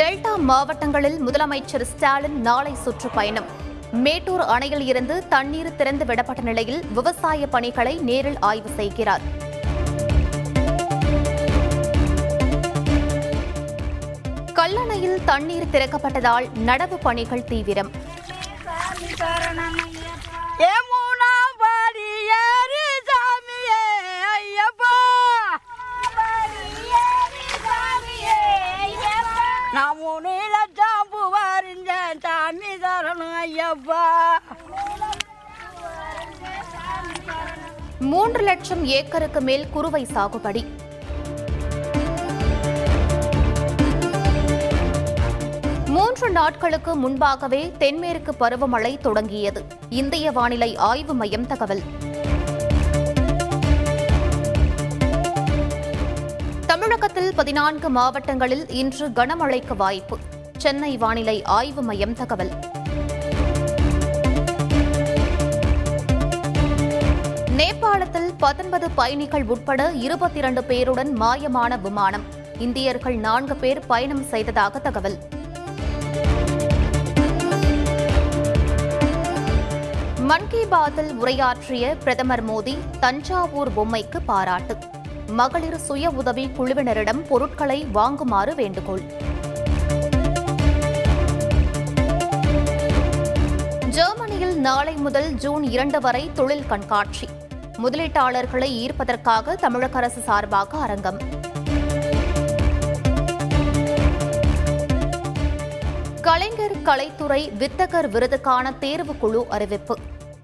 Delta மாவட்டங்களில் முதலமைச்சர் ஸ்டாலின் நாளை சுற்றுப்பயணம். மேட்டூர் அணையில் இருந்து தண்ணீர் திறந்து விடப்பட்ட நிலையில் விவசாய பணிகளை நேரில் ஆய்வு செய்கிறார். கல்லணையில் தண்ணீர் திறக்கப்பட்டதால் நடவு பணிகள் தீவிரம். மூன்று லட்சம் ஏக்கருக்கு மேல் குறுவை சாகுபடி. மூன்று நாட்களுக்கு முன்பாகவே தென்மேற்கு பருவமழை தொடங்கியது. இந்திய வானிலை ஆய்வு மையம் தகவல். தமிழகத்தில் பதினான்கு மாவட்டங்களில் இன்று கனமழைக்கு வாய்ப்பு. சென்னை வானிலை ஆய்வு மையம் தகவல். பத்தொன்பது பயணிகள் உட்பட இருபத்தி இரண்டு பேருடன் மாயமான விமானம். இந்தியர்கள் நான்கு பேர் பயணம் செய்ததாக தகவல். மன் கி பாத்தில் உரையாற்றிய பிரதமர் மோடி தஞ்சாவூர் பொம்மைக்கு பாராட்டு. மகளிர் சுய உதவி குழுவினரிடம் பொருட்களை வாங்குமாறு வேண்டுகோள். ஜெர்மனியில் நாளை முதல் ஜூன் இரண்டு வரை தொழில் கண்காட்சி. முதலீட்டாளர்களை ஈர்ப்பதற்காக தமிழக அரசு சார்பாக அரங்கம். கலைஞர் கலைத்துறை வித்தகர் விருதுக்கான தேர்வுக்குழு அறிவிப்பு.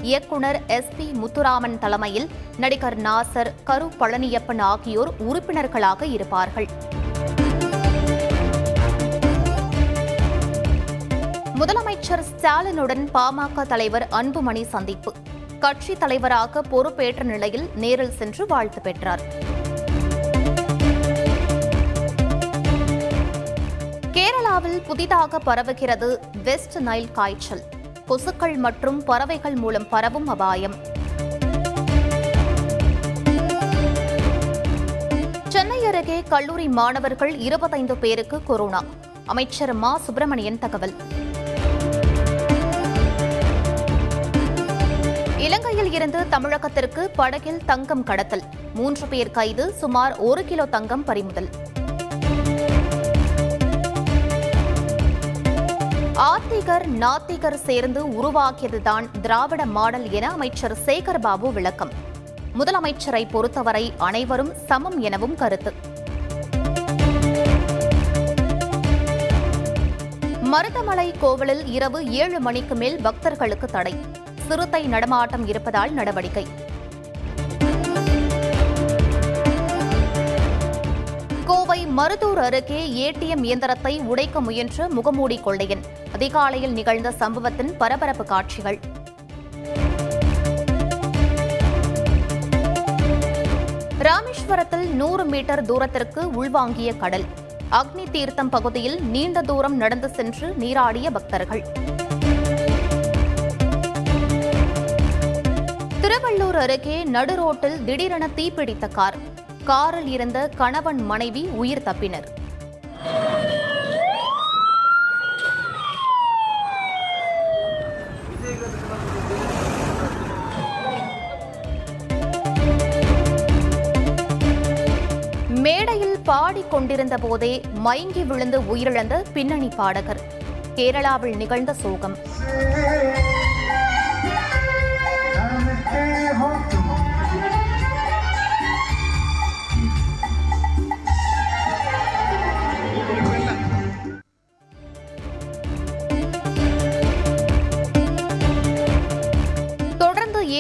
இயக்குனர் எஸ் பி முத்துராமன் தலைமையில் நடிகர் நாசர் கரு பழனியப்பன் ஆகியோர் உறுப்பினர்களாக இருப்பார்கள். முதலமைச்சர் ஸ்டாலினுடன் பாமக தலைவர் அன்புமணி சந்திப்பு. கட்சி தலைவராக பொறுப்பேற்ற நிலையில் நேரில் சென்று வாழ்த்து பெற்றார். கேரளாவில் புதிதாக பரவுகிறது வெஸ்ட் நைல் காய்ச்சல். கொசுக்கள் மற்றும் பறவைகள் மூலம் பரவும் அபாயம். சென்னை அருகே கல்லூரி மாணவர்கள் இருபத்தைந்து பேருக்கு கொரோனா. அமைச்சர் மா. சுப்பிரமணியன் தகவல். சென்னையிலிருந்து தமிழகத்திற்கு படகில் தங்கம் கடத்தல். மூன்று பேர் கைது சுமார் ஒரு கிலோ தங்கம் பறிமுதல். ஆத்திகர் நாத்திகர் சேர்ந்து உருவாக்கியதுதான் திராவிட மாடல் என அமைச்சர் சேகர் பாபு விளக்கம். முதலமைச்சரை பொறுத்தவரை அனைவரும் சமம் எனவும் கருத்து. மருதமலை கோவிலில் இரவு ஏழு மணிக்கு மேல் பக்தர்களுக்கு தடை. சிறுத்தை நடமாட்டம் இருப்பதால் நடவடிக்கை. கோவை மருதூர் அருகே ஏடிஎம் இயந்திரத்தை உடைக்க முயன்ற முகமூடி கொள்ளையன். அதிகாலையில் நிகழ்ந்த சம்பவத்தின் பரபரப்பு காட்சிகள். ராமேஸ்வரத்தில் நூறு மீட்டர் தூரத்திற்கு உள்வாங்கிய கடல். அக்னி தீர்த்தம் பகுதியில் நீண்ட தூரம் நடந்து சென்று நீராடிய பக்தர்கள். திருவள்ளூர் அருகே நடுரோட்டில் திடீரென தீப்பிடித்த கார். காரில் இருந்த கணவன் மனைவி உயிர் தப்பினர். மேடையில் பாடிக்கொண்டிருந்த போதே மயங்கி விழுந்து உயிரிழந்த பின்னணி பாடகர். கேரளாவில் நிகழ்ந்த சோகம்.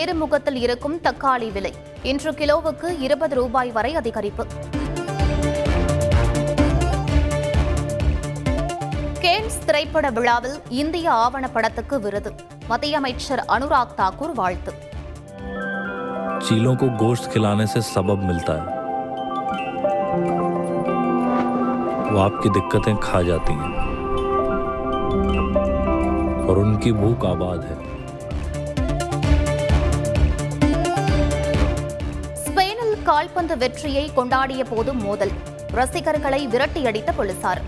ஏறுமுகத்தில் இருக்கும் தக்காளி விலை இன்று கிலோவுக்கு இருபது ரூபாய் வரை அதிகரிப்பு கேன்ஸ் திரைப்பட விழாவில் இந்திய ஆவணப்படத்துக்கு விருது மத்திய அமைச்சர் அனுராக் தாக்கூர் வாழ்த்து चीलों को गोश्त खिलाने से सबब मिलता है वो आपकी दिक्कतें खा जाती हैं और उनकी भूख आबाद है கால்பந்து வெற்றியை கொண்டாடிய போது மோதல். ரசிகர்களை விரட்டியடித்த போலீசார்.